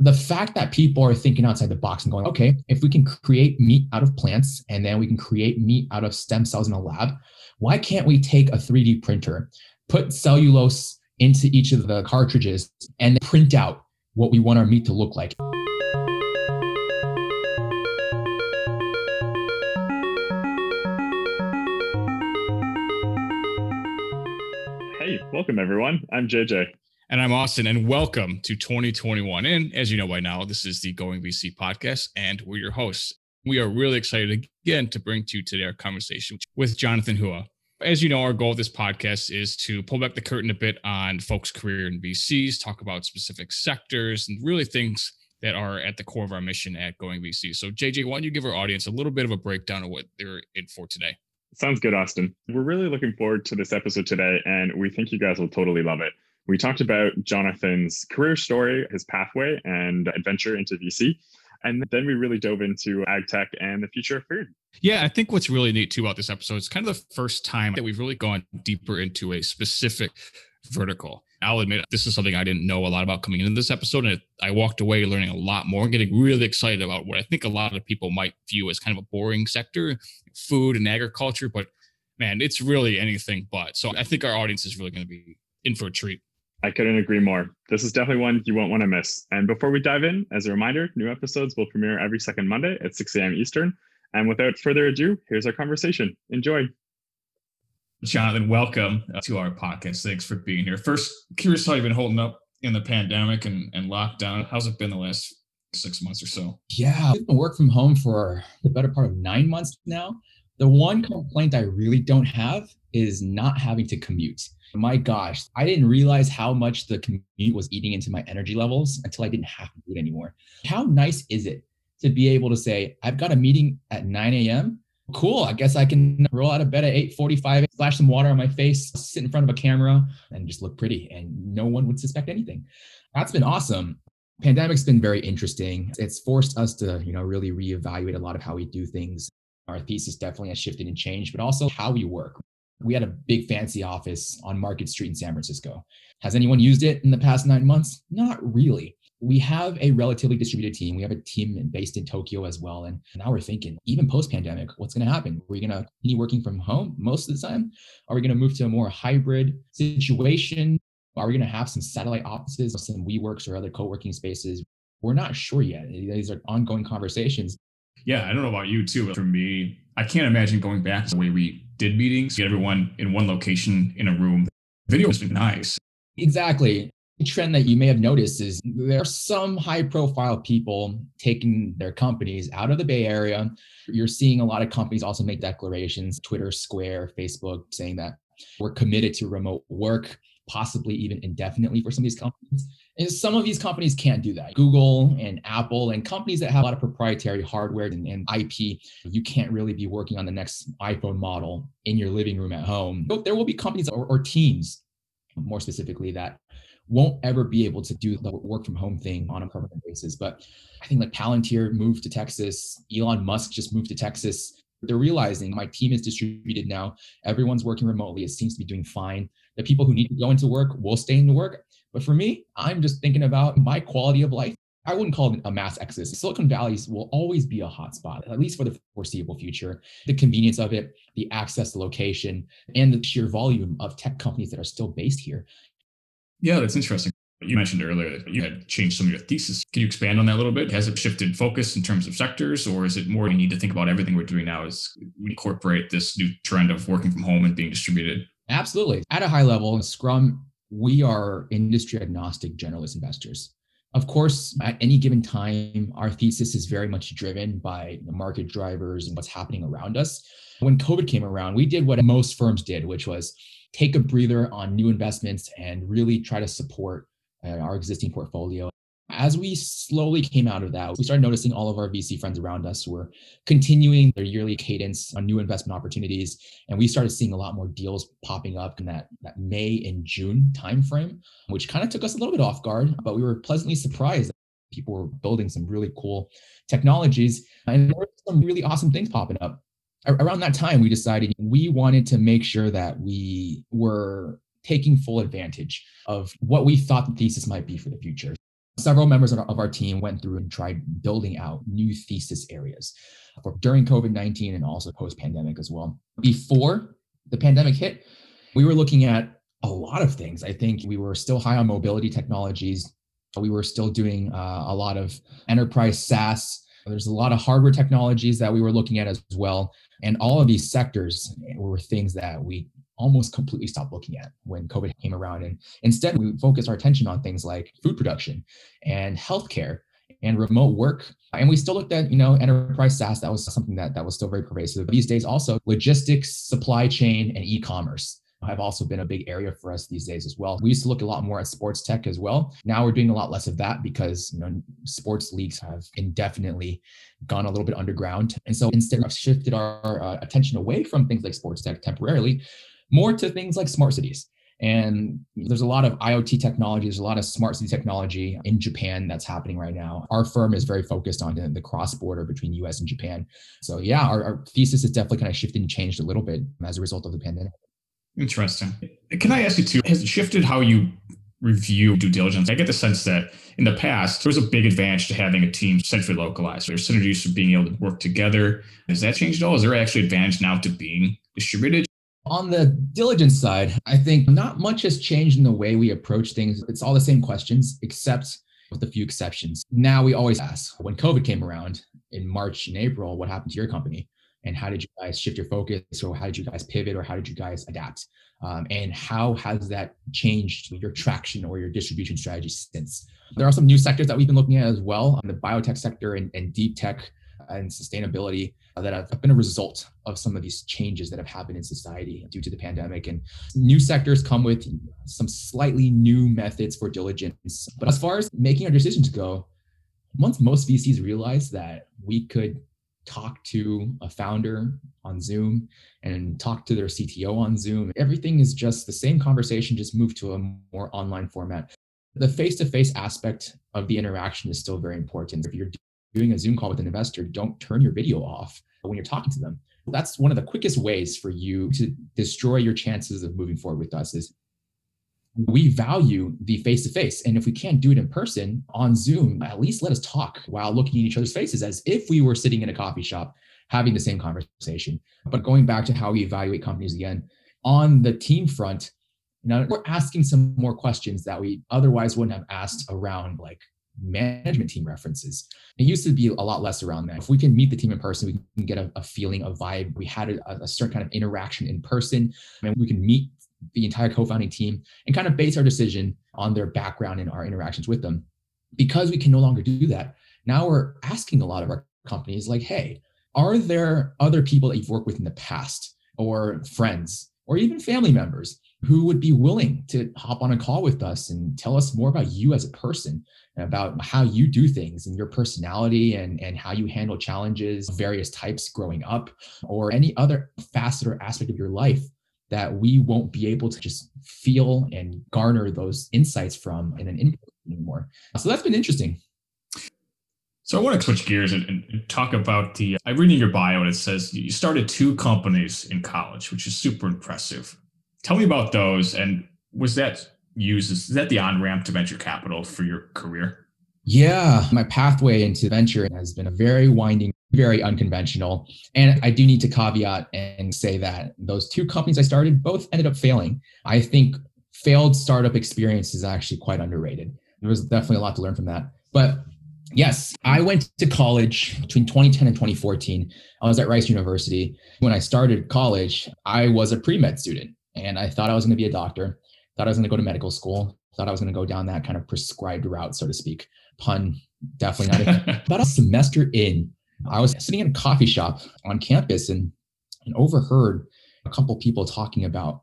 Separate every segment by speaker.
Speaker 1: the fact that people are thinking outside the box and going, okay, if we can create meat out of plants and then we can create meat out of stem cells in a lab, why can't we take a 3D printer, put cellulose into each of the cartridges, and print out what we want our meat to look like?
Speaker 2: Hey, welcome everyone. I'm JJ.
Speaker 3: And I'm Austin, and welcome to 2021. And as you know by now, this is the Going VC podcast, and we're your hosts. We are really excited again to bring to you today our conversation with Jonathan Hua. As you know, our goal of this podcast is to pull back the curtain a bit on folks' career in VCs, talk about specific sectors, and really things that are at the core of our mission at Going VC. So, JJ, why don't you give our audience a little bit of a breakdown of what they're in for today?
Speaker 2: Sounds good, Austin. We're really looking forward to this episode today, and we think you guys will totally love it. We talked about Jonathan's career story, his pathway, and adventure into VC. And then we really dove into ag tech and the future of food.
Speaker 3: Yeah, I think what's really neat too about this episode is kind of the first time that we've really gone deeper into a specific vertical. I'll admit this is something I didn't know a lot about coming into this episode, and I walked away learning a lot more, getting really excited about what I think a lot of people might view as kind of a boring sector, food and agriculture. But man, it's really anything but. So I think our audience is really going to be in for a treat.
Speaker 2: I couldn't agree more. This is definitely one you won't want to miss. And before we dive in, as a reminder, new episodes will premiere every second Monday at 6 a.m. Eastern. And without further ado, here's our conversation. Enjoy.
Speaker 3: Jonathan, welcome to our podcast. Thanks for being here. First, curious how you've been holding up in the pandemic and, and lockdown. How's it been the last six months or so?
Speaker 1: Yeah, I've been work from home for the better part of nine months now. The one complaint I really don't have is not having to commute. My gosh, I didn't realize how much the commute was eating into my energy levels until I didn't have to do it anymore. How nice is it to be able to say, I've got a meeting at 9 a.m. Cool. I guess I can roll out of bed at 8:45, splash some water on my face, sit in front of a camera, and just look pretty, and no one would suspect anything. That's been awesome. Pandemic's been very interesting. It's forced us to, you know, really reevaluate a lot of how we do things. Our thesis definitely has shifted and changed, but also how we work. We had a big fancy office on Market Street in San Francisco. Has anyone used it in the past nine months? Not really. We have a relatively distributed team. We have a team based in Tokyo as well. And now we're thinking, even post pandemic, what's going to happen? Are we going to continue working from home most of the time? Are we going to move to a more hybrid situation? Are we going to have some satellite offices, some WeWorks or other co working spaces? We're not sure yet. These are ongoing conversations.
Speaker 3: Yeah, I don't know about you too, but for me, I can't imagine going back to the way we did meetings, get everyone in one location in a room. Video been nice.
Speaker 1: Exactly. A trend that you may have noticed is there are some high profile people taking their companies out of the Bay Area. You're seeing a lot of companies also make declarations, Twitter, Square, Facebook, saying that we're committed to remote work, possibly even indefinitely for some of these companies. And some of these companies can't do that. Google and Apple and companies that have a lot of proprietary hardware and, and, IP, you can't really be working on the next iPhone model in your living room at home. But There will be companies or, or teams, more specifically, that won't ever be able to do the work from home thing on a permanent basis. But I think like Palantir moved to Texas, Elon Musk just moved to Texas. They're realizing my team is distributed now. Everyone's working remotely. It seems to be doing fine. The people who need to go into work will stay into work. But for me, I'm just thinking about my quality of life. I wouldn't call it a mass exodus. Silicon Valley will always be a hotspot, at least for the foreseeable future. The convenience of it, the access to location, and the sheer volume of tech companies that are still based here.
Speaker 3: Yeah, that's interesting. You mentioned earlier that you had changed some of your thesis. Can you expand on that a little bit? Has it shifted focus in terms of sectors, or is it more we need to think about everything we're doing now as we incorporate this new trend of working from home and being distributed?
Speaker 1: Absolutely. At a high level, Scrum we are industry agnostic generalist investors. Of course, at any given time, our thesis is very much driven by the market drivers and what's happening around us. When COVID came around, we did what most firms did, which was take a breather on new investments and really try to support uh, our existing portfolio as we slowly came out of that, we started noticing all of our VC friends around us were continuing their yearly cadence on new investment opportunities. And we started seeing a lot more deals popping up in that, that May and June timeframe, which kind of took us a little bit off guard, but we were pleasantly surprised. That people were building some really cool technologies and there were some really awesome things popping up. Around that time, we decided we wanted to make sure that we were taking full advantage of what we thought the thesis might be for the future several members of our team went through and tried building out new thesis areas for during COVID 19 and also post pandemic as well. Before the pandemic hit, we were looking at a lot of things. I think we were still high on mobility technologies. We were still doing uh, a lot of enterprise SaaS. There's a lot of hardware technologies that we were looking at as well. And all of these sectors were things that we almost completely stopped looking at when COVID came around. And instead, we focused our attention on things like food production and healthcare and remote work. And we still looked at, you know, enterprise SaaS. That was something that, that was still very pervasive. These days, also logistics, supply chain, and e-commerce have also been a big area for us these days as well. We used to look a lot more at sports tech as well. Now we're doing a lot less of that because you know sports leagues have indefinitely gone a little bit underground. And so instead of shifted our uh, attention away from things like sports tech temporarily, more to things like smart cities. And there's a lot of IoT technology, there's a lot of smart city technology in Japan that's happening right now. Our firm is very focused on the cross border between US and Japan. So, yeah, our, our thesis is definitely kind of shifted and changed a little bit as a result of the pandemic.
Speaker 3: Interesting. Can I ask you too, has it shifted how you review due diligence? I get the sense that in the past, there was a big advantage to having a team centrally localized. There's synergies for being able to work together. Has that changed at all? Is there actually advantage now to being distributed?
Speaker 1: On the diligence side, I think not much has changed in the way we approach things. It's all the same questions, except with a few exceptions. Now we always ask when COVID came around in March and April, what happened to your company? And how did you guys shift your focus? Or how did you guys pivot? Or how did you guys adapt? Um, and how has that changed your traction or your distribution strategy since? There are some new sectors that we've been looking at as well, the biotech sector and, and deep tech and sustainability uh, that have been a result of some of these changes that have happened in society due to the pandemic. And new sectors come with some slightly new methods for diligence. But as far as making our decisions go, once most VCs realized that we could talk to a founder on Zoom and talk to their CTO on Zoom, everything is just the same conversation, just moved to a more online format. The face to face aspect of the interaction is still very important. If you're doing a Zoom call with an investor, don't turn your video off when you're talking to them. That's one of the quickest ways for you to destroy your chances of moving forward with us is we value the face to face. And if we can't do it in person on Zoom, at least let us talk while looking at each other's faces as if we were sitting in a coffee shop having the same conversation. But going back to how we evaluate companies again, on the team front, you know, we're asking some more questions that we otherwise wouldn't have asked around like management team references. It used to be a lot less around that. If we can meet the team in person, we can get a, a feeling, a vibe. We had a, a, certain kind of interaction in person, and we can meet the entire co-founding team and kind of base our decision on their background and our interactions with them. Because we can no longer do that, now we're asking a lot of our companies, like, hey, are there other people that you've worked with in the past, or friends, or even family members who would be willing to hop on a call with us and tell us more about you as a person about how you do things and your personality and, and how you handle challenges, various types growing up, or any other facet or aspect of your life that we won't be able to just feel and garner those insights from in an input anymore. So that's been interesting.
Speaker 3: So I want to switch gears and, and, talk about the. I'm reading your bio and it says you started two companies in college, which is super impressive. Tell me about those, and was that used? Is that the on ramp to venture capital for your career?
Speaker 1: Yeah, my pathway into venture has been a very winding, very unconventional. And I do need to caveat and say that those two companies I started both ended up failing. I think failed startup experience is actually quite underrated. There was definitely a lot to learn from that. But yes, I went to college between 2010 and 2014. I was at Rice University. When I started college, I was a pre med student and I thought I was going to be a doctor, thought I was going to go to medical school, thought I was going to go down that kind of prescribed route, so to speak. Pun, definitely not. About a semester in, I was sitting in a coffee shop on campus and, and overheard a couple people talking about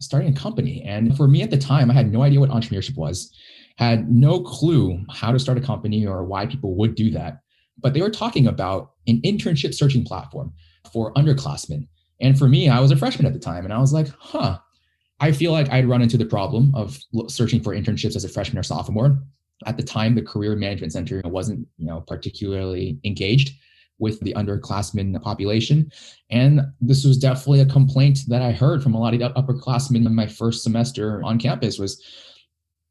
Speaker 1: starting a company. And for me at the time, I had no idea what entrepreneurship was, had no clue how to start a company or why people would do that. But they were talking about an internship searching platform for underclassmen. And for me, I was a freshman at the time, and I was like, huh, I feel like I'd run into the problem of searching for internships as a freshman or sophomore. At the time, the Career Management Center wasn't, you know, particularly engaged with the underclassmen population. And this was definitely a complaint that I heard from a lot of upperclassmen in my first semester on campus was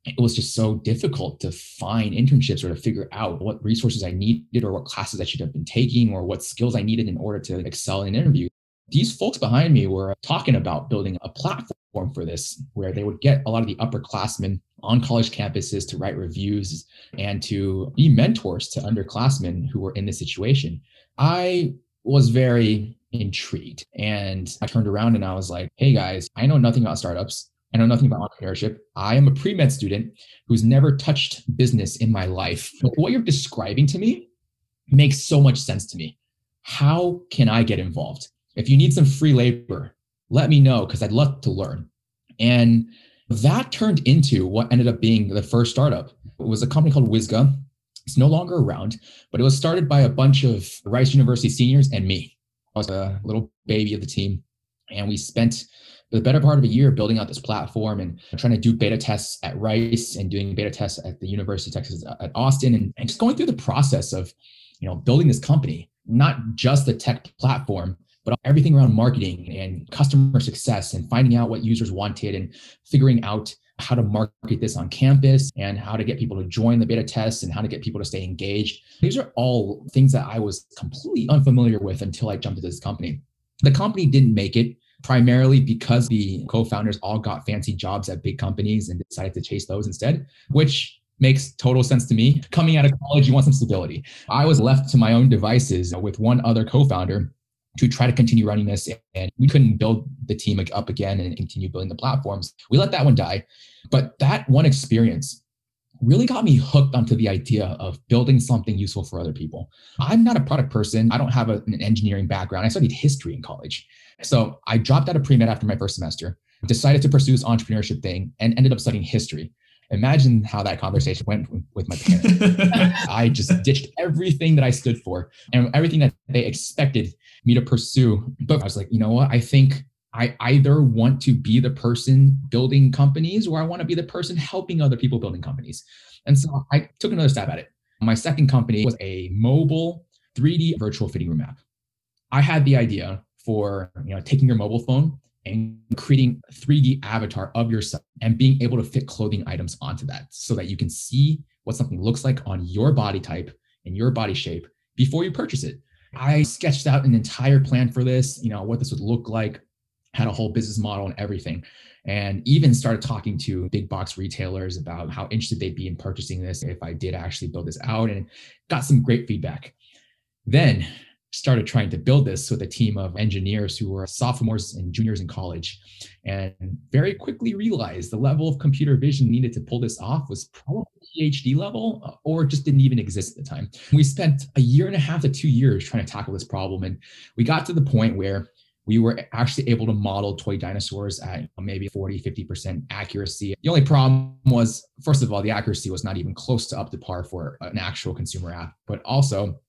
Speaker 1: it was just so difficult to find internships or to figure out what resources I needed or what classes I should have been taking or what skills I needed in order to excel in an interview. These folks behind me were talking about building a platform for this where they would get a lot of the upperclassmen on college campuses to write reviews and to be mentors to underclassmen who were in this situation. I was very intrigued and I turned around and I was like, hey guys, I know nothing about startups. I know nothing about entrepreneurship. I am a pre med student who's never touched business in my life. But what you're describing to me makes so much sense to me. How can I get involved? If you need some free labor, let me know because I'd love to learn. And that turned into what ended up being the first startup. It was a company called Wizga. It's no longer around, but it was started by a bunch of Rice University seniors and me. I was a little baby of the team. And we spent the better part of a year building out this platform and trying to do beta tests at Rice and doing beta tests at the University of Texas at Austin and, and just going through the process of, you know, building this company, not just the tech platform, but everything around marketing and customer success and finding out what users wanted and figuring out how to market this on campus and how to get people to join the beta tests and how to get people to stay engaged. These are all things that I was completely unfamiliar with until I jumped into this company. The company didn't make it primarily because the co-founders all got fancy jobs at big companies and decided to chase those instead, which makes total sense to me. Coming out of college, you want some stability. I was left to my own devices with one other co-founder to try to continue running this and we couldn't build the team up again and continue building the platforms. We let that one die. But that one experience really got me hooked onto the idea of building something useful for other people. I'm not a product person. I don't have a, an engineering background. I studied history in college. So I dropped out of pre med after my first semester, decided to pursue this entrepreneurship thing, and ended up studying history. Imagine how that conversation went with my parents. I just ditched everything that I stood for and everything that they expected me to pursue. But I was like, you know what? I think I either want to be the person building companies or I want to be the person helping other people building companies. And so I took another stab at it. My second company was a mobile 3D virtual fitting room app. I had the idea for you know taking your mobile phone and creating 3D avatar of yourself and being able to fit clothing items onto that so that you can see what something looks like on your body type and your body shape before you purchase it. I sketched out an entire plan for this, you know, what this would look like, had a whole business model and everything. And even started talking to big box retailers about how interested they'd be in purchasing this if I did actually build this out and got some great feedback. Then started trying to build this with a team of engineers who were sophomores and juniors in college and very quickly realized the level of computer vision needed to pull this off was probably PhD level uh, or just didn't even exist at the time. We spent a year and a half to two years trying to tackle this problem. And we got to the point where we were actually able to model toy dinosaurs at maybe 40, 50% accuracy. The only problem was, first of all, the accuracy was not even close to up to par for an actual consumer app, but also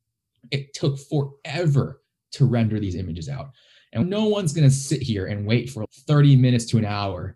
Speaker 1: it took forever to render these images out. And no one's going to sit here and wait for 30 minutes to an hour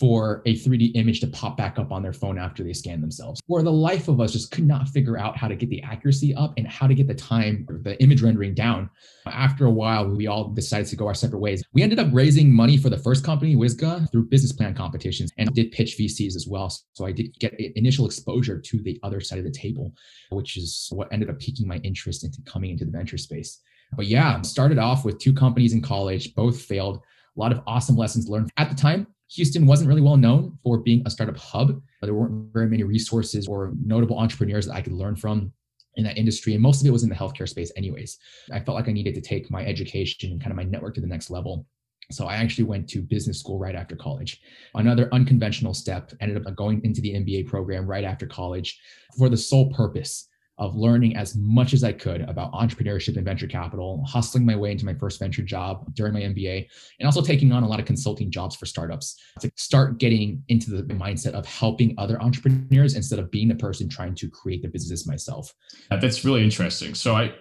Speaker 1: for a 3D image to pop back up on their phone after they scan themselves. Or the life of us just could not figure out how to get the accuracy up and how to get the time, the image rendering down. After a while, we all decided to go our separate ways. We ended up raising money for the first company, Wizga, through business plan competitions and did pitch VCs as well. So I did get initial exposure to the other side of the table, which is what ended up piquing my interest into coming into the venture space. But yeah, started off with two companies in college, both failed. A lot of awesome lessons learned at the time Houston wasn't really well known for being a startup hub. There weren't very many resources or notable entrepreneurs that I could learn from in that industry. And most of it was in the healthcare space, anyways. I felt like I needed to take my education and kind of my network to the next level. So I actually went to business school right after college. Another unconventional step ended up going into the MBA program right after college for the sole purpose of learning as much as I could about entrepreneurship and venture capital, hustling my way into my first venture job during my MBA, and also taking on a lot of consulting jobs for startups to start getting into the mindset of helping other entrepreneurs instead of being the person trying to create the business myself.
Speaker 3: Uh, that's really interesting. So I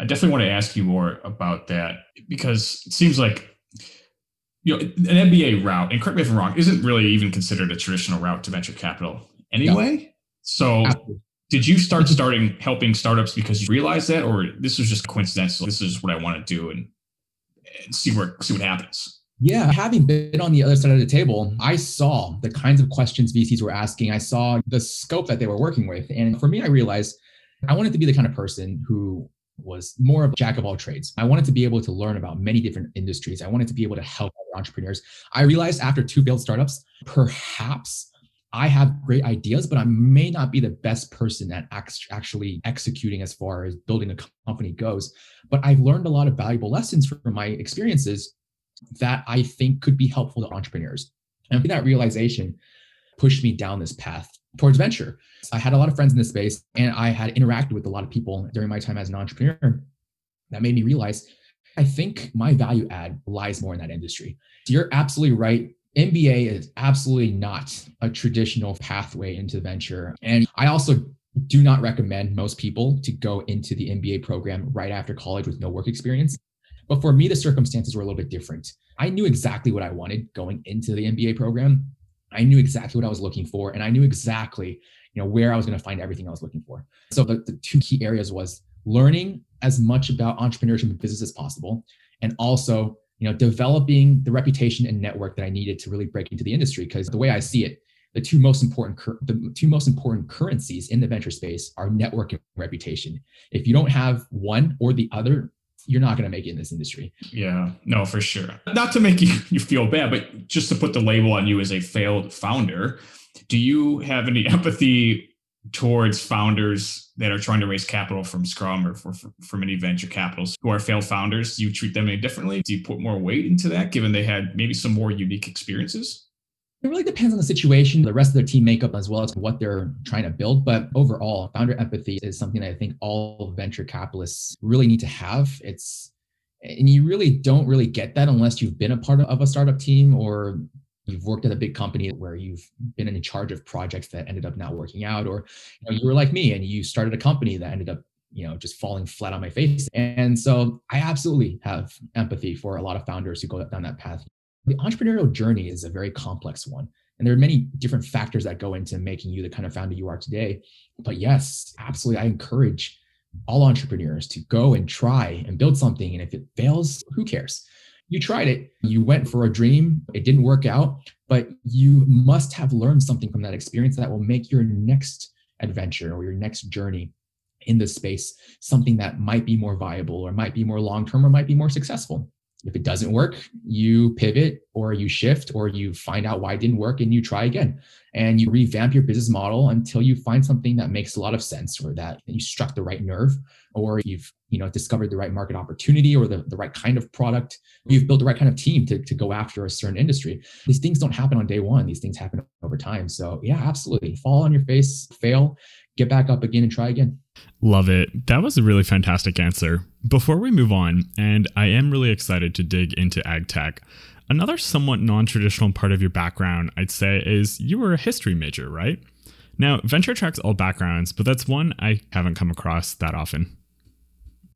Speaker 3: I definitely want to ask you more about that because it seems like you know an MBA route, and correct me if I'm wrong, isn't really even considered a traditional route to venture capital anyway. No. So Absolutely did you start starting helping startups because you realized that, or this was just coincidental? This is what I want to do and, and see where see what happens.
Speaker 1: Yeah, having been on the other side of the table, I saw the kinds of questions VCs were asking. I saw the scope that they were working with. And for me, I realized I wanted to be the kind of person who was more of a jack of all trades. I wanted to be able to learn about many different industries. I wanted to be able to help other entrepreneurs. I realized after two failed startups, perhaps I have great ideas, but I may not be the best person at actually executing as far as building a company goes. But I've learned a lot of valuable lessons from my experiences that I think could be helpful to entrepreneurs. And that realization pushed me down this path towards venture. I had a lot of friends in this space and I had interacted with a lot of people during my time as an entrepreneur that made me realize I think my value add lies more in that industry. So you're absolutely right. MBA is absolutely not a traditional pathway into venture. And I also do not recommend most people to go into the MBA program right after college with no work experience. But for me, the circumstances were a little bit different. I knew exactly what I wanted going into the MBA program. I knew exactly what I was looking for, and I knew exactly, you know, where I was going to find everything I was looking for. So the, the two key areas was learning as much about entrepreneurship and business as possible, and also, you know, developing the reputation and network that I needed to really break into the industry. Because the way I see it, the two most important the two most important currencies in the venture space are network and reputation. If you don't have one or the other, you're not going to make it in this industry.
Speaker 3: Yeah, no, for sure. Not to make you, you feel bad, but just to put the label on you as a failed founder, do you have any empathy towards founders that are trying to raise capital from Scrum or for, for, from any venture capitals who are failed founders? Do you treat them any differently? Do you put more weight into that given they had maybe some more unique experiences?
Speaker 1: It really depends on the situation, the rest of their team makeup, as well as what they're trying to build. But overall, founder empathy is something that I think all venture capitalists really need to have. It's and you really don't really get that unless you've been a part of a startup team or you've worked at a big company where you've been in charge of projects that ended up not working out or you, know, you were like me and you started a company that ended up you know just falling flat on my face and so i absolutely have empathy for a lot of founders who go down that path the entrepreneurial journey is a very complex one. And there are many different factors that go into making you the kind of founder you are today. But yes, absolutely. I encourage all entrepreneurs to go and try and build something. And if it fails, who cares? You tried it, you went for a dream, it didn't work out, but you must have learned something from that experience that will make your next adventure or your next journey in this space something that might be more viable or might be more long term or might be more successful. If it doesn't work, you pivot or you shift or you find out why it didn't work and you try again. And you revamp your business model until you find something that makes a lot of sense or that you struck the right nerve or you've you know discovered the right market opportunity or the, the right kind of product. You've built the right kind of team to, to go after a certain industry. These things don't happen on day one. These things happen over time. So yeah absolutely. Fall on your face fail get back up again and try again.
Speaker 4: Love it. That was a really fantastic answer. Before we move on, and I am really excited to dig into ag tech, another somewhat non traditional part of your background, I'd say, is you were a history major, right? Now, venture tracks all backgrounds, but that's one I haven't come across that often.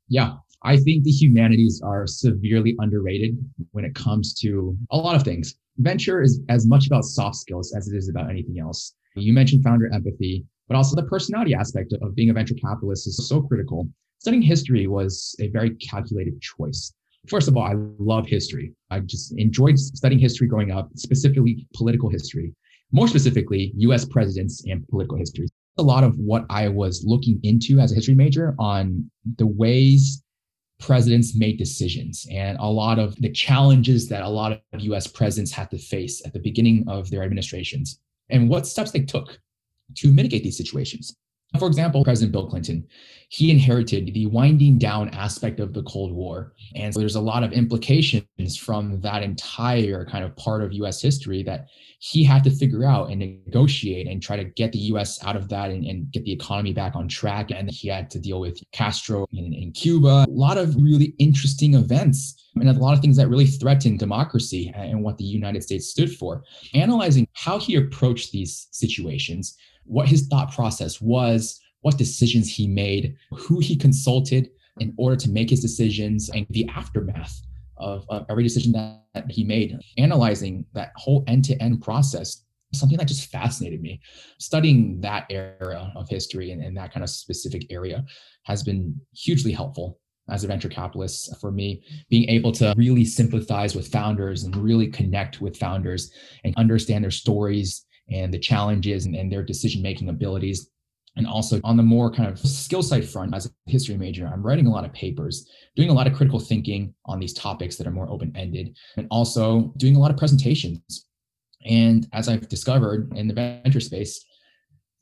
Speaker 1: Yeah, I think the humanities are severely underrated when it comes to a lot of things. Venture is as much about soft skills as it is about anything else. You mentioned founder empathy but also the personality aspect of being a venture capitalist is so critical. Studying history was a very calculated choice. First of all, I love history. I just enjoyed studying history growing up, specifically political history, more specifically, US presidents and political history. A lot of what I was looking into as a history major on the ways presidents made decisions and a lot of the challenges that a lot of US presidents had to face at the beginning of their administrations and what steps they took to mitigate these situations. For example, President Bill Clinton, he inherited the winding down aspect of the Cold War. And so there's a lot of implications from that entire kind of part of US history that he had to figure out and negotiate and try to get the US out of that and, and get the economy back on track. And he had to deal with Castro in, in Cuba, a lot of really interesting events and a lot of things that really threatened democracy and what the United States stood for. Analyzing how he approached these situations what his thought process was, what decisions he made, who he consulted in order to make his decisions, and the aftermath of, every decision that, that he made. Analyzing that whole end to end process something that just fascinated me. Studying that era of history and, and, that kind of specific area has been hugely helpful. as a venture capitalist for me, being able to really sympathize with founders and really connect with founders and understand their stories and the challenges and, and their decision making abilities. And also on the more kind of skill side front, as a history major, I'm writing a lot of papers, doing a lot of critical thinking on these topics that are more open ended, and also doing a lot of presentations. And as I've discovered in the venture space,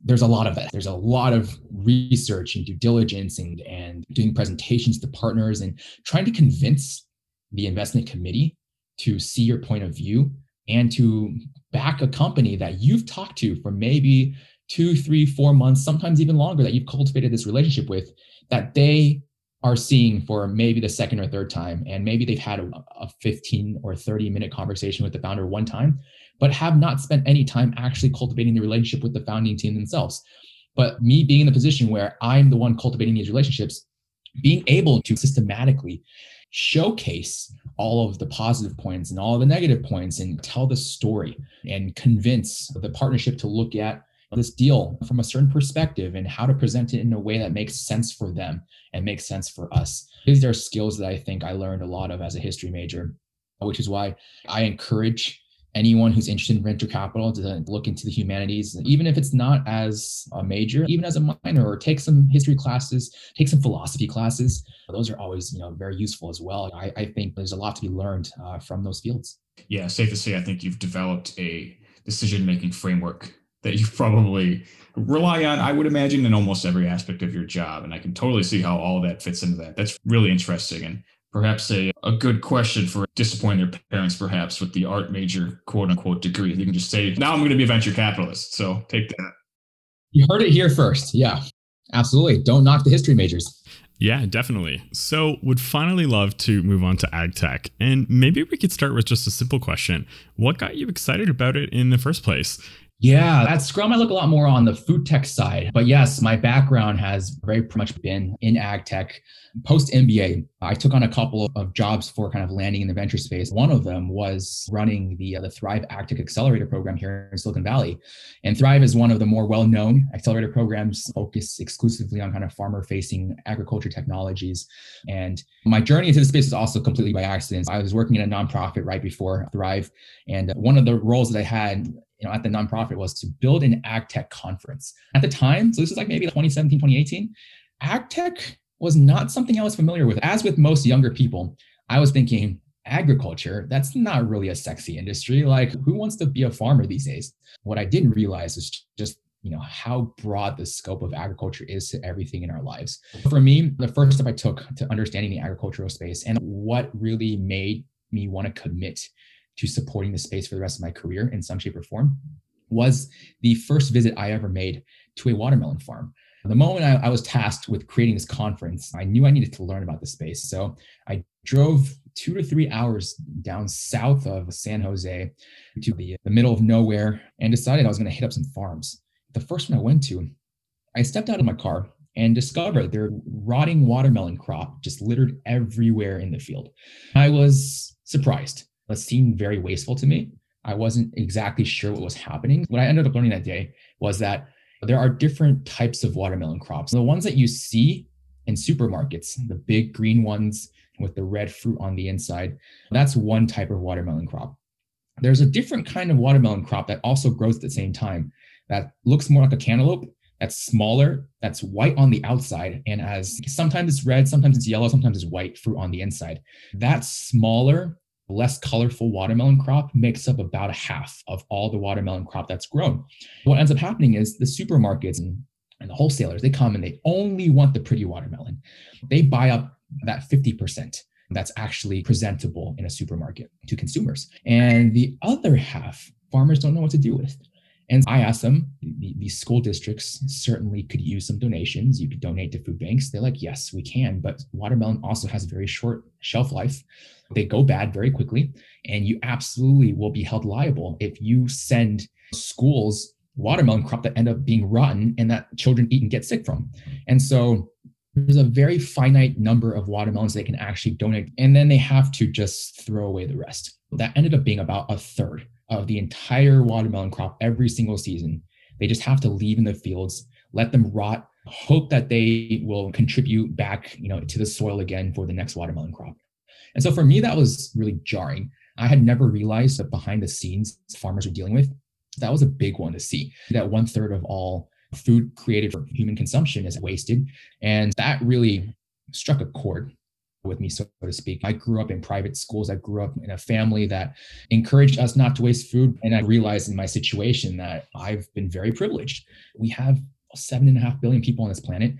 Speaker 1: there's a lot of it. There's a lot of research and due diligence and, and doing presentations to partners and trying to convince the investment committee to see your point of view and to back a company that you've talked to for maybe two, three, four months, sometimes even longer, that you've cultivated this relationship with, that they are seeing for maybe the second or third time. And maybe they've had a, a 15 or 30 minute conversation with the founder one time but have not spent any time actually cultivating the relationship with the founding team themselves. But me being in the position where I'm the one cultivating these relationships, being able to systematically showcase all of the positive points and all the negative points and tell the story and convince the partnership to look at this deal from a certain perspective and how to present it in a way that makes sense for them and makes sense for us. These are skills that I think I learned a lot of as a history major, which is why I encourage anyone who's interested in venture capital to look into the humanities, even if it's not as a major, even as a minor, or take some history classes, take some philosophy classes. Those are always, you know, very useful as well. I, I think there's a lot to be learned uh, from those fields.
Speaker 5: Yeah, safe to say, I think you've developed a decision-making framework that you probably rely on, I would imagine, in almost every aspect of your job. And I can totally see how all that fits into that. That's really interesting. And perhaps a, a good question for disappointing their parents, perhaps with the art major quote unquote degree. You can just say, now I'm going to be a venture capitalist. So take that.
Speaker 1: You heard it here first. Yeah, absolutely. Don't knock the history majors.
Speaker 4: Yeah, definitely. So, would finally love to move on to ag tech. And maybe we could start with just a simple question What got you excited about it in the first place?
Speaker 1: Yeah, at Scrum, I look a lot more on the food tech side. But yes, my background has very much been in ag tech. Post MBA, I took on a couple of jobs for kind of landing in the venture space. One of them was running the, uh, the Thrive Ag Tech Accelerator program here in Silicon Valley. And Thrive is one of the more well known accelerator programs focused exclusively on kind of farmer facing agriculture technologies. And my journey into the space was also completely by accident. I was working in a nonprofit right before Thrive. And one of the roles that I had you know, at the nonprofit was to build an ag tech conference. At the time, so this is like maybe 2017, 2018, ag tech was not something I was familiar with. As with most younger people, I was thinking, agriculture, that's not really a sexy industry. Like, who wants to be a farmer these days? What I didn't realize is just you know how broad the scope of agriculture is to everything in our lives for me the first step i took to understanding the agricultural space and what really made me want to commit to supporting the space for the rest of my career in some shape or form was the first visit I ever made to a watermelon farm. The moment I, I, was tasked with creating this conference, I knew I needed to learn about the space. So I drove two to three hours down south of San Jose to the, the middle of nowhere and decided I was going to hit up some farms. The first one I went to, I stepped out of my car and discovered their rotting watermelon crop just littered everywhere in the field. I was surprised but seemed very wasteful to me. I wasn't exactly sure what was happening. What I ended up learning that day was that there are different types of watermelon crops. The ones that you see in supermarkets, the big green ones with the red fruit on the inside, that's one type of watermelon crop. There's a different kind of watermelon crop that also grows at the same time that looks more like a cantaloupe, that's smaller, that's white on the outside, and as sometimes it's red, sometimes it's yellow, sometimes it's white fruit on the inside. That smaller less colorful watermelon crop makes up about a half of all the watermelon crop that's grown. What ends up happening is the supermarkets and, and the wholesalers, they come and they only want the pretty watermelon. They buy up that 50% that's actually presentable in a supermarket to consumers. And the other half, farmers don't know what to do with. And I asked them, these school districts certainly could use some donations. You could donate to food banks. They're like, yes, we can. But watermelon also has a very short shelf life. They go bad very quickly. And you absolutely will be held liable if you send schools watermelon crop that end up being rotten and that children eat and get sick from. And so there's a very finite number of watermelons they can actually donate. And then they have to just throw away the rest. That ended up being about a third of the entire watermelon crop every single season. They just have to leave in the fields, let them rot hope that they will contribute back, you know, to the soil again for the next watermelon crop. And so for me, that was really jarring. I had never realized that behind the scenes farmers were dealing with. That was a big one to see. That one third of all food created for human consumption is wasted. And that really struck a chord with me, so to speak. I grew up in private schools. I grew up in a family that encouraged us not to waste food. And I realized in my situation that I've been very privileged. We have seven and a half billion people on this planet.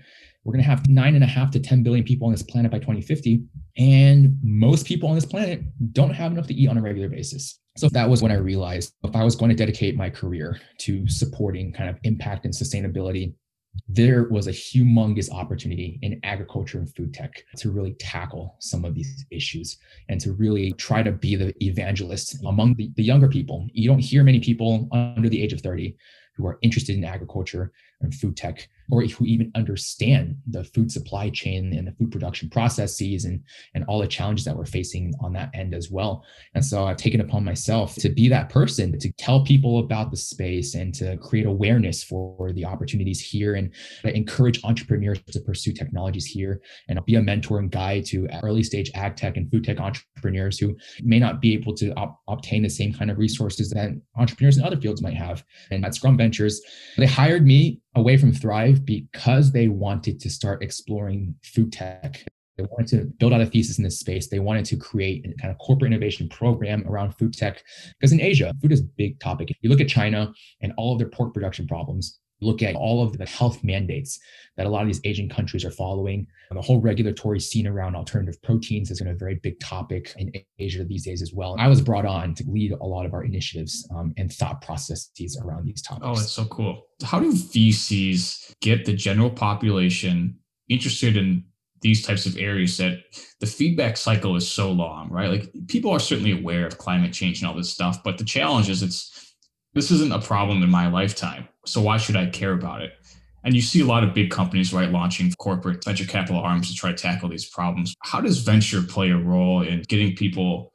Speaker 1: We're going to have nine and a half to 10 billion people on this planet by 2050. And most people on this planet don't have enough to eat on a regular basis. So that was when I realized if I was going to dedicate my career to supporting kind of impact and sustainability, there was a humongous opportunity in agriculture and food tech to really tackle some of these issues and to really try to be the evangelist among the, the younger people. You don't hear many people under the age of 30 who are interested in agriculture and food tech, or who even understand the food supply chain and the food production processes and, and all the challenges that we're facing on that end as well. And so I've taken upon myself to be that person to tell people about the space and to create awareness for the opportunities here and encourage entrepreneurs to pursue technologies here and be a mentor and guide to early stage ag tech and food tech entrepreneurs who may not be able to op- obtain the same kind of resources that entrepreneurs in other fields might have. And at Scrum Ventures, they hired me away from Thrive because they wanted to start exploring food tech. They wanted to build out a thesis in this space. They wanted to create a kind of corporate innovation program around food tech. Because in Asia, food is a big topic. If you look at China and all of their pork production problems, look at all of the health mandates that a lot of these Asian countries are following. And the whole regulatory scene around alternative proteins is a very big topic in Asia these days as well. I was brought on to lead a lot of our initiatives um, and thought processes around these topics.
Speaker 5: Oh, that's so cool. How do VCs get the general population interested in these types of areas that the feedback cycle is so long, right? Like people are certainly aware of climate change and all this stuff, but the challenge is it's this isn't a problem in my lifetime. So why should I care about it? And you see a lot of big companies, right, launching corporate venture capital arms to try to tackle these problems. How does venture play a role in getting people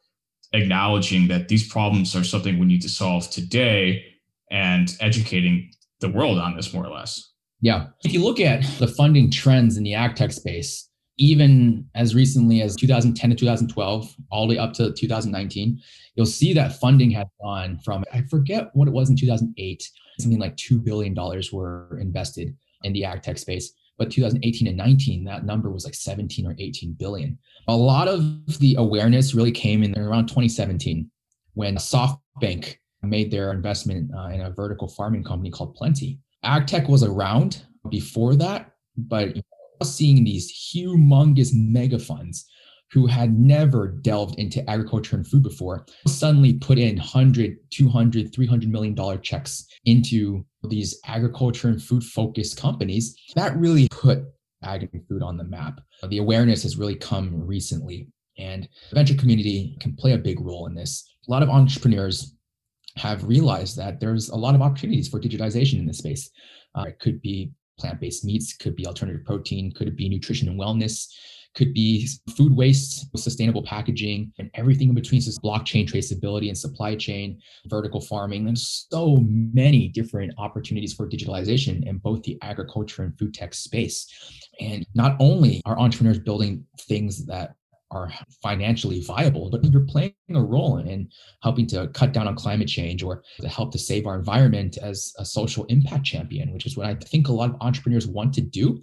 Speaker 5: acknowledging that these problems are something we need to solve today and educating the world on this more or less?
Speaker 1: Yeah. If you look at the funding trends in the ag tech space, even as recently as 2010 to 2012, all the way up to 2019, you'll see that funding has gone from, I forget what it was in 2008, something like $2 billion were invested in the ag tech space. But 2018 and 19, that number was like 17 or 18 billion. A lot of the awareness really came in around 2017 when SoftBank made their investment uh, in a vertical farming company called Plenty. Ag tech was around before that, but seeing these humongous mega funds who had never delved into agriculture and food before suddenly put in 100 200 300 million dollar checks into these agriculture and food focused companies. That really put ag and food on the map. The awareness has really come recently and the venture community can play a big role in this. A lot of entrepreneurs have realized that there's a lot of opportunities for digitization in this space. Uh, it could be plant-based meats, could be alternative protein, could it be nutrition and wellness, could be food waste, sustainable packaging, and everything in between. So blockchain traceability and supply chain, vertical farming. There's so many different opportunities for digitalization in both the agriculture and food tech space. And not only are entrepreneurs building things that are financially viable, but you're playing a role in helping to cut down on climate change or to help to save our environment as a social impact champion, which is what I think a lot of entrepreneurs want to do.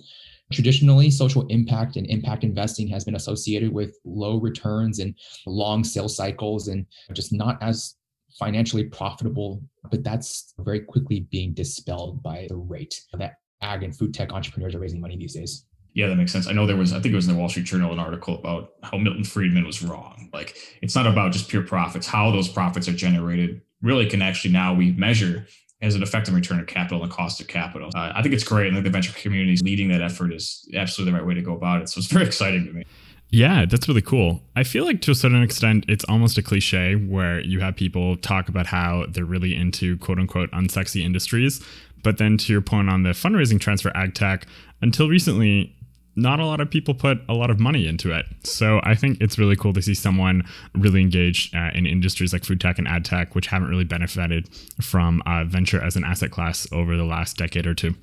Speaker 1: Traditionally, social impact and impact investing has been associated with low returns and long sales cycles and just not as financially profitable. But that's very quickly being dispelled by the rate that ag and food tech entrepreneurs are raising money these days.
Speaker 5: Yeah, that makes sense. I know there was, I think it was in the Wall Street Journal, an article about how Milton Friedman was wrong. Like, it's not about just pure profits. How those profits are generated really can actually now we measure as an effective return of capital and cost of capital. Uh, I think it's great. And the venture community is leading that effort is absolutely the right way to go about it. So it's very exciting to me.
Speaker 4: Yeah, that's really cool. I feel like to a certain extent, it's almost a cliche where you have people talk about how they're really into quote unquote unsexy industries. But then to your point on the fundraising trends for ag tech, until recently, not a lot of people put a lot of money into it. So I think it's really cool to see someone really engaged uh, in industries like food tech and ag tech, which haven't really benefited from uh, venture as an asset class over the last decade or two.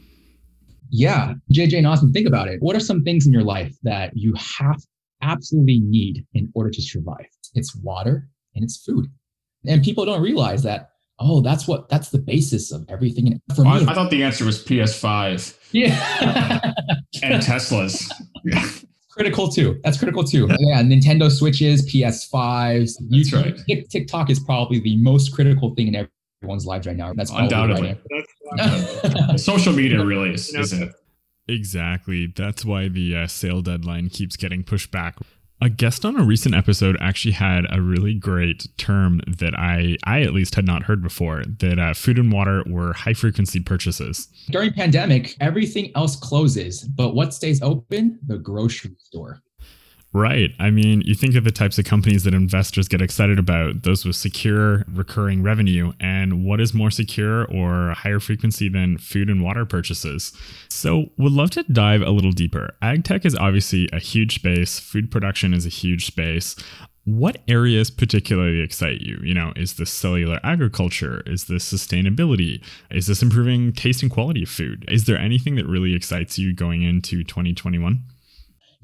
Speaker 1: Yeah, JJ and Austin, think about it. What are some things in your life that you have absolutely need in order to survive? It's water and it's food. And people don't realize that, oh, that's what that's the basis of everything.
Speaker 5: For me, I thought the answer was PS5.
Speaker 1: Yeah.
Speaker 5: and Teslas.
Speaker 1: critical too. That's critical too. Yeah, Nintendo Switches, PS5s.
Speaker 5: That's YouTube, right.
Speaker 1: TikTok is probably the most critical thing in everyone's lives right now. That's
Speaker 5: undoubtedly. Right Social media really is, is it?
Speaker 4: Exactly. That's why the uh, sale deadline keeps getting pushed back. A guest on a recent episode actually had a really great term that I, I at least had not heard before. That uh, food and water were high frequency purchases.
Speaker 1: During pandemic, everything else closes, but what stays open? The grocery store.
Speaker 4: Right. I mean, you think of the types of companies that investors get excited about, those with secure recurring revenue. And what is more secure or higher frequency than food and water purchases? So, would love to dive a little deeper. Ag tech is obviously a huge space, food production is a huge space. What areas particularly excite you? You know, is this cellular agriculture? Is this sustainability? Is this improving taste and quality of food? Is there anything that really excites you going into 2021?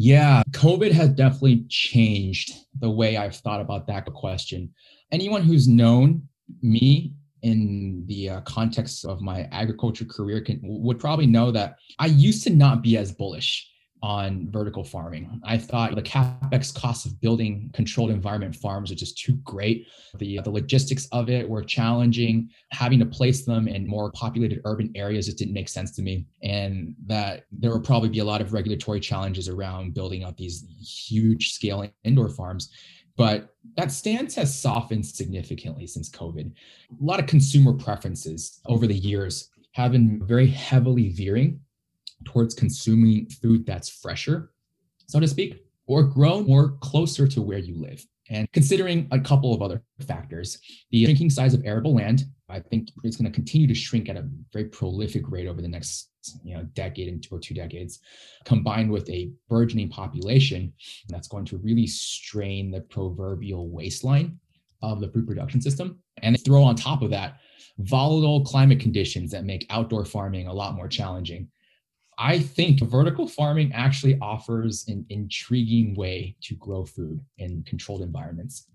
Speaker 1: Yeah, COVID has definitely changed the way I've thought about that question. Anyone who's known me in the uh, context of my agriculture career can would probably know that I used to not be as bullish on vertical farming. I thought the capex cost of building controlled environment farms was just too great. The, uh, the logistics of it were challenging. Having to place them in more populated urban areas just didn't make sense to me. And that there will probably be a lot of regulatory challenges around building up these huge scale indoor farms. But that stance has softened significantly since COVID. A lot of consumer preferences over the years have been very heavily veering towards consuming food that's fresher, so to speak, or grown more closer to where you live. And considering a couple of other factors, the shrinking size of arable land, I think it's going to continue to shrink at a very prolific rate over the next you know, decade or two decades, combined with a burgeoning population that's going to really strain the proverbial waistline of the food production system. And throw on top of that volatile climate conditions that make outdoor farming a lot more challenging. I think vertical farming actually offers an intriguing way to grow food in controlled environments.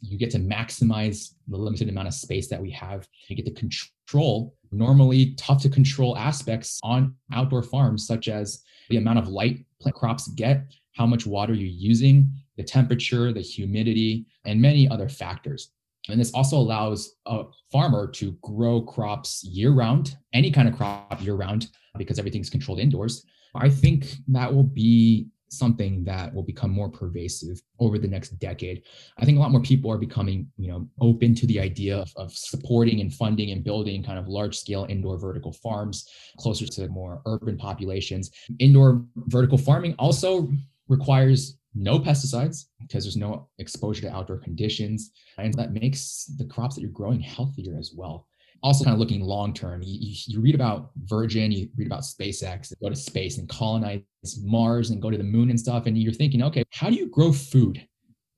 Speaker 1: You get to maximize the limited amount of space that we have. You get to control normally tough to control aspects on outdoor farms, such as the amount of light plant crops get, how much water you're using, the temperature, the humidity, and many other factors. And this also allows a farmer to grow crops year round, any kind of crop year round, because everything's controlled indoors. I think that will be something that will become more pervasive over the next decade. I think a lot more people are becoming, you know, open to the idea of, of supporting and funding and building kind of large scale indoor vertical farms closer to more urban populations. Indoor vertical farming also requires no pesticides because there's no exposure to outdoor conditions. And that makes the crops that you're growing healthier as well also kind of looking long term. You, you, read about Virgin, you read about SpaceX, go to space and colonize Mars and go to the moon and stuff. And you're thinking, okay, how do you grow food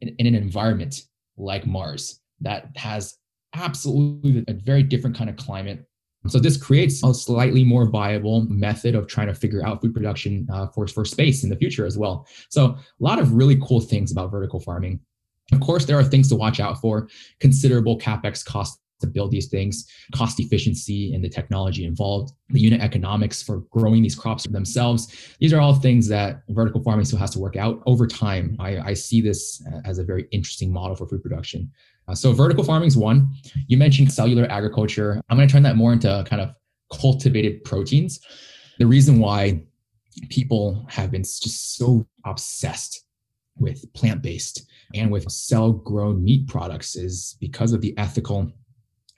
Speaker 1: in, in an environment like Mars that has absolutely a very different kind of climate? So this creates a slightly more viable method of trying to figure out food production uh, for, for space in the future as well. So a lot of really cool things about vertical farming. Of course, there are things to watch out for. Considerable capex cost to build these things, cost efficiency and the technology involved, the unit economics for growing these crops themselves. These are all things that vertical farming still has to work out over time. I, I see this as a very interesting model for food production. Uh, so vertical farming is one. You mentioned cellular agriculture. I'm going to turn that more into kind of cultivated proteins. The reason why people have been just so obsessed with plant-based and with cell-grown meat products is because of the ethical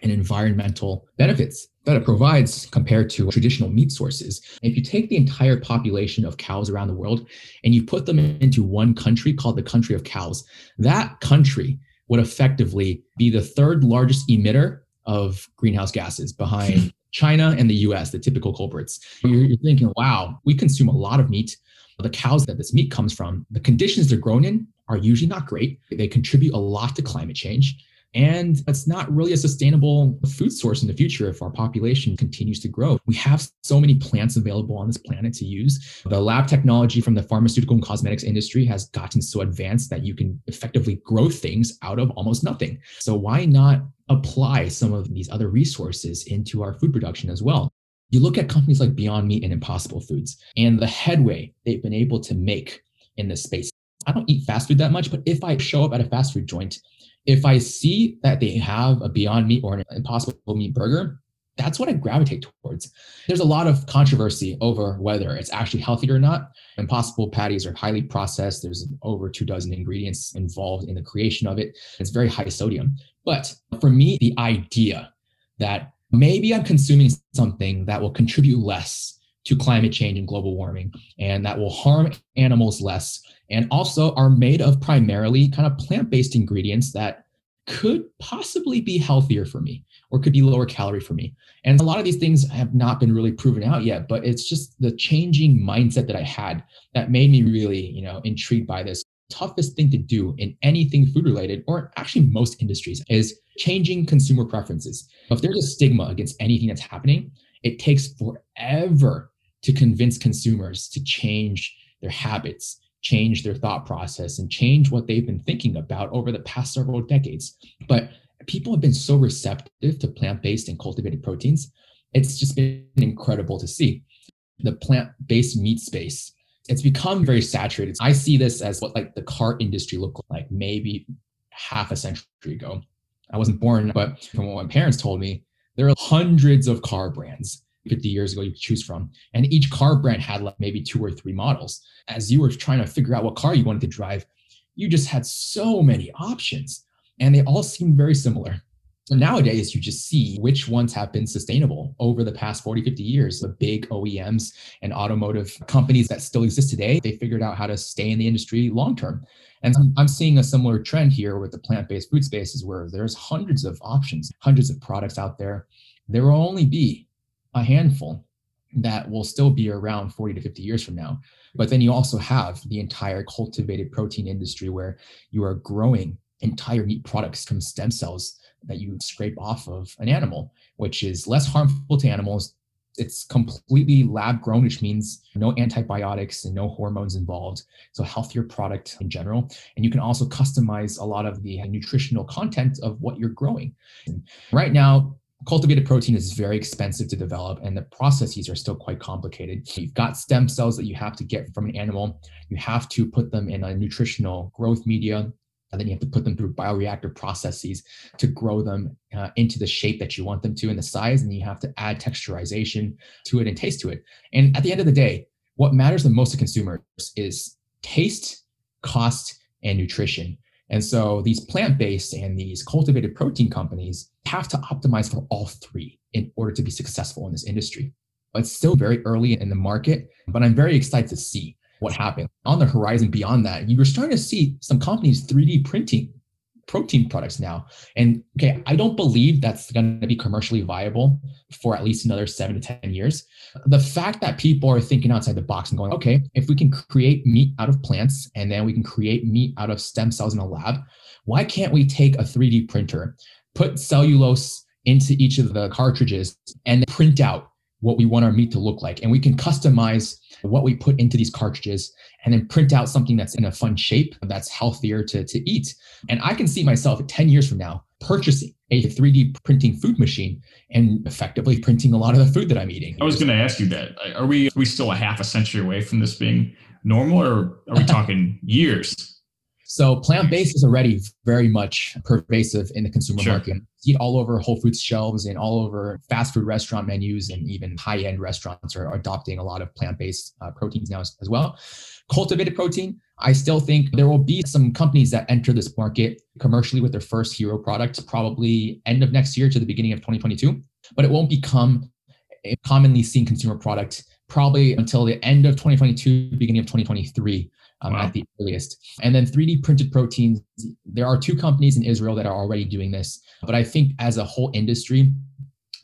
Speaker 1: and environmental benefits that it provides compared to traditional meat sources. If you take the entire population of cows around the world and you put them into one country called the country of cows, that country would effectively be the third largest emitter of greenhouse gases behind China and the US, the typical culprits. You're, you're thinking, wow, we consume a lot of meat. The cows that this meat comes from, the conditions they're grown in are usually not great. They contribute a lot to climate change And it's not really a sustainable food source in the future if our population continues to grow. We have so many plants available on this planet to use. The lab technology from the pharmaceutical and cosmetics industry has gotten so advanced that you can effectively grow things out of almost nothing. So, why not apply some of these other resources into our food production as well? You look at companies like Beyond Meat and Impossible Foods and the headway they've been able to make in this space. I don't eat fast food that much, but if I show up at a fast food joint if I see that they have a Beyond Meat or an Impossible Meat burger, that's what I gravitate towards. There's a lot of controversy over whether it's actually healthy or not. Impossible patties are highly processed. There's over two dozen ingredients involved in the creation of it. It's very high sodium. But for me, the idea that maybe I'm consuming something that will contribute less to climate change and global warming and that will harm animals less and also are made of primarily kind of plant-based ingredients that could possibly be healthier for me or could be lower calorie for me. And a lot of these things have not been really proven out yet, but it's just the changing mindset that I had that made me really, you know, intrigued by this. Toughest thing to do in anything food related, or actually most industries, is changing consumer preferences. If there's a stigma against anything that's happening, it takes forever to convince consumers to change their habits, change their thought process and change what they've been thinking about over the past several decades. But people have been so receptive to plant based and cultivated proteins. It's just been incredible to see. The plant based meat space, it's become very saturated. I see this as what like the car industry looked like maybe half a century ago. I wasn't born, but from what my parents told me, there are hundreds of car brands 50 years ago you could choose from. And each car brand had like maybe two or three models. As you were trying to figure out what car you wanted to drive, you just had so many options and they all seemed very similar. So nowadays, you just see which ones have been sustainable over the past 40, 50 years. The big OEMs and automotive companies that still exist today, they figured out how to stay in the industry long term. And I'm seeing a similar trend here with the plant based food spaces where there's hundreds of options, hundreds of products out there. There will only be a handful that will still be around 40 to 50 years from now. But then you also have the entire cultivated protein industry where you are growing entire meat products from stem cells that you scrape off of an animal, which is less harmful to animals. It's completely lab grown, which means no antibiotics and no hormones involved. So, healthier product in general. And you can also customize a lot of the nutritional content of what you're growing. And right now, cultivated protein is very expensive to develop and the processes are still quite complicated. You've got stem cells that you have to get from an animal. You have to put them in a nutritional growth media and then you have to put them through bioreactor processes to grow them uh, into the shape that you want them to and the size and you have to add texturization to it and taste to it. And at the end of the day, what matters the most to consumers is taste, cost, and nutrition. And so these plant-based and these cultivated protein companies have to optimize for all three in order to be successful in this industry. It's still very early in the market, but I'm very excited to see what happens. On the horizon beyond that, you're starting to see some companies 3D printing protein products now. And okay, I don't believe that's going to be commercially viable for at least another seven to 10 years. The fact that people are thinking outside the box and going, okay, if we can create meat out of plants and then we can create meat out of stem cells in a lab, why can't we take a 3D printer, put cellulose into each of the cartridges and print out what we want our meat to look like. And we can customize what we put into these cartridges and then print out something that's in a fun shape that's healthier to, to eat. And I can see myself 10 years from now purchasing a 3D printing food machine and effectively printing a lot of the food that I'm eating.
Speaker 5: I was going to ask you that. Are we are we still a half a century away from this being normal or are we talking years?
Speaker 1: So plant-based is already very much pervasive in the consumer sure. market. See it all over Whole Foods shelves and all over fast food restaurant menus, and even high-end restaurants are adopting a lot of plant-based uh, proteins now as, as well. Cultivated protein, I still think there will be some companies that enter this market commercially with their first hero product, probably end of next year to the beginning of 2022, but it won't become a commonly seen consumer product probably until the end of 2022, beginning of 2023 um, wow. at the earliest. And then 3D printed proteins, there are two companies in Israel that are already doing this. But I think as a whole industry,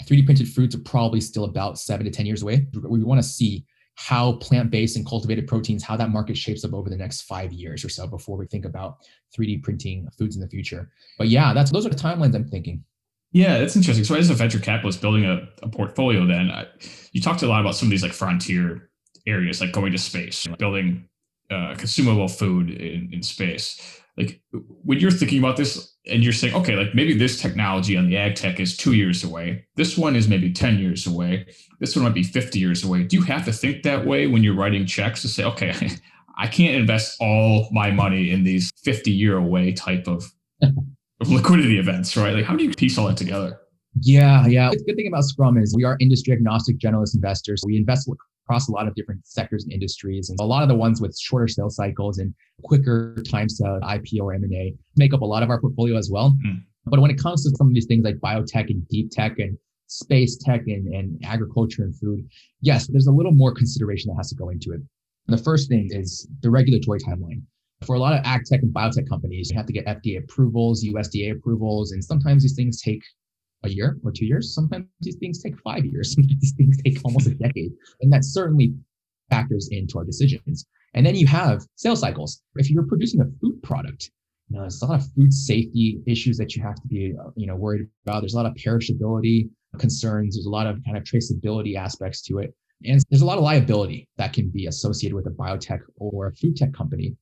Speaker 1: 3D printed foods are probably still about seven to 10 years away. We want to see how plant-based and cultivated proteins, how that market shapes up over the next five years or so before we think about 3D printing foods in the future. But yeah, that's those are the timelines I'm thinking.
Speaker 5: Yeah, that's interesting. So as a venture capitalist building a, a portfolio, then I, you talked a lot about some of these like frontier areas, like going to space, building uh, consumable food in, in space. Like when you're thinking about this and you're saying, okay, like maybe this technology on the ag tech is two years away. This one is maybe 10 years away. This one might be 50 years away. Do you have to think that way when you're writing checks to say, okay, I can't invest all my money in these 50 year away type of liquidity events, right? Like, how do you piece all that together?
Speaker 1: Yeah, yeah. The good thing about Scrum is we are industry agnostic generalist investors. We invest across a lot of different sectors and industries, and a lot of the ones with shorter sales cycles and quicker times to IPO or M&A make up a lot of our portfolio as well. Mm. But when it comes to some of these things like biotech and deep tech and space tech and, and agriculture and food, yes, there's a little more consideration that has to go into it. The first thing is the regulatory timeline. For a lot a year or two years. Sometimes these things take five years. Sometimes these things take almost a decade. And that certainly factors into our decisions. And then you have sales cycles. If you're producing a food product, you know, there's a lot of food safety issues that you have to be, you know, worried about. There's a lot of perishability concerns. There's a lot of kind of traceability aspects to it. And there's a lot of liability that can be associated with a biotech or a food tech company.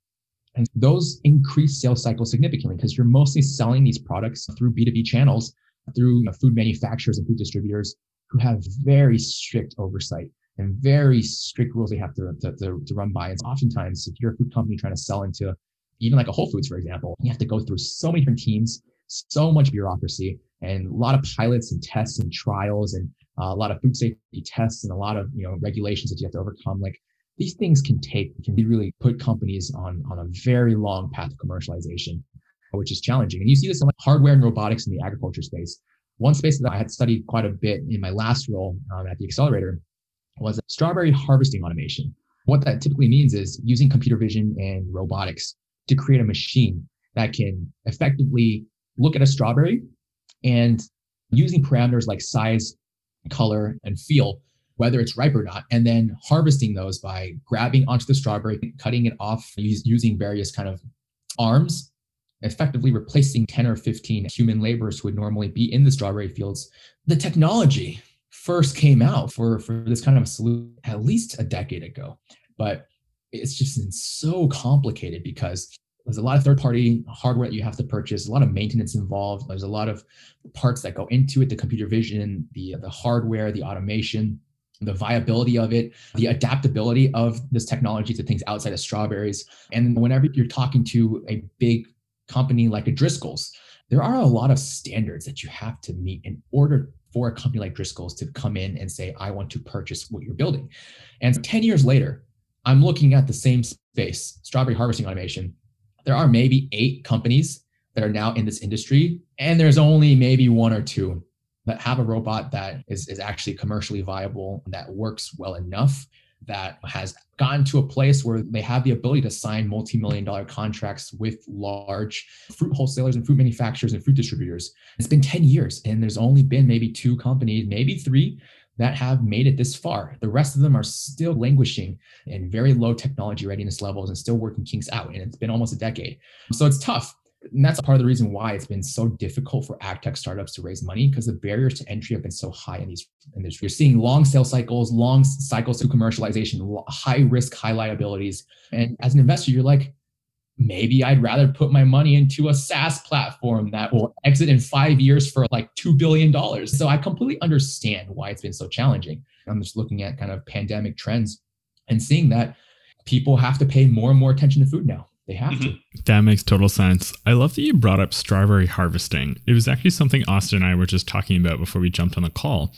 Speaker 1: And those increase sales cycles significantly because you're mostly selling these products through B2B channels, through food manufacturers and food distributors who have very strict oversight and very strict rules they have to, to, to, to run by. And oftentimes, if you're a food company trying to sell into even like a Whole Foods, for example, you have to go through so many different teams, so much bureaucracy, and a lot of pilots and tests and trials, and uh, a lot of food safety tests, and a lot of you know regulations that you have to overcome. Like these things can take can be really put companies on on a very long path of commercialization, which is challenging. And you see this in like hardware and robotics in the agriculture space. One space that I had studied quite a bit in my last role um, at the accelerator was strawberry harvesting automation. What that typically means is using computer vision and robotics to create a machine that can effectively look at a strawberry and using parameters like size, color, and feel whether it's ripe or not, and then harvesting those by grabbing onto the strawberry, cutting it off using various kind of arms, effectively replacing 10 or 15 human laborers who would normally be in the strawberry fields. The technology first came out for, for this kind of solution at least a decade ago, but it's just been so complicated because there's a lot of third party hardware that you have to purchase a lot of maintenance involved there's a lot of parts that go into it the computer vision the the hardware the automation the viability of it, the adaptability of this technology to things outside of strawberries. And whenever you're talking to a big company like a Driscoll's, there are a lot of standards that you have to meet in order for a company like Driscoll's to come in and say, I want to purchase what you're building. And 10 years later, I'm looking at the same space, strawberry harvesting automation. There are maybe eight companies that are now in this industry, and there's only maybe one or two that have a robot that is, is actually commercially viable, that works well enough, that has gotten to a place where they have the ability to sign multi-million dollar contracts with large fruit wholesalers and fruit manufacturers and fruit distributors. It's been 10 years and there's only been maybe two companies, maybe three that have made it this far. The rest of them are still languishing in very low technology readiness levels and still working kinks out. And it's been almost a decade. So it's tough. And that's part of the reason why it's been so difficult for ag tech startups to raise money because the barriers to entry have been so high in these in this. You're seeing long sales cycles, long cycles to commercialization, high risk, high liabilities. And as an investor, you're like, maybe I'd rather put my money into a SaaS platform that will exit in five years for like $2 billion. So I completely understand why it's been so challenging. I'm just looking at kind of pandemic trends and seeing that people have to pay more and more attention to food now. They have mm-hmm. to.
Speaker 4: That makes total sense. I love that you brought up strawberry harvesting. It was actually something Austin and I were just talking about before we jumped on the call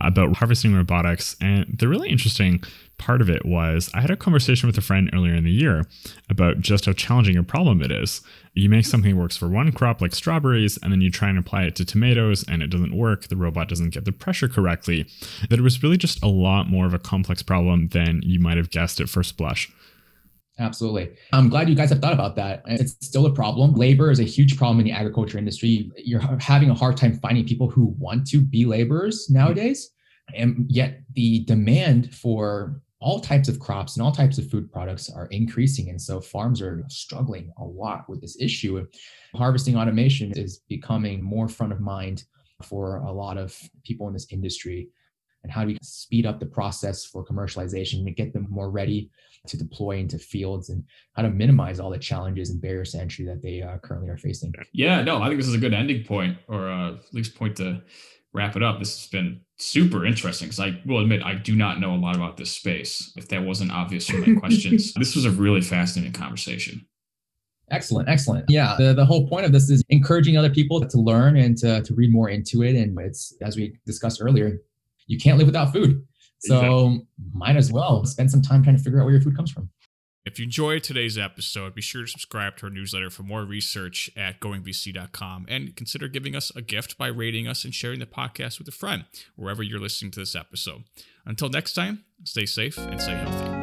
Speaker 4: about harvesting robotics. And the really interesting part of it was I had a conversation with a friend earlier in the year about just how challenging a problem it is. You make something that works for one crop like strawberries, and then you try and apply it to tomatoes and it doesn't work. The robot doesn't get the pressure correctly. That it was really just a lot more of a complex problem than you might have guessed at first blush.
Speaker 1: Absolutely. I'm glad you guys have thought about that. It's still a problem. Labor is a huge problem in the agriculture industry. You're having a hard time finding people who want to be laborers mm-hmm. nowadays. And yet the demand for all types of crops and all types of food products are increasing. And so farms are struggling a lot with this issue. Harvesting automation is becoming more front of mind for a lot of people in this industry. And how do we speed up the process for commercialization and get them more ready to deploy into fields and how to minimize all the challenges and barriers to entry that they uh, currently are facing?
Speaker 5: Yeah, no, I think this is a good ending point or uh, at least point to wrap it up. This has been super interesting because I will admit I do not know a lot about this space. If that wasn't obvious from my questions, this was a really fascinating conversation.
Speaker 1: Excellent, excellent. Yeah, the, the whole point of this is encouraging other people to learn and to, to read more into it. And it's, as we discussed earlier, you can't live without food. So exactly. might as well spend some time trying to figure out where your food comes from.
Speaker 3: If you enjoyed today's episode, be sure to subscribe to our newsletter for more research at goingvc.com and consider giving us a gift by rating us and sharing the podcast with a friend wherever you're listening to this episode. Until next time, stay safe and stay healthy.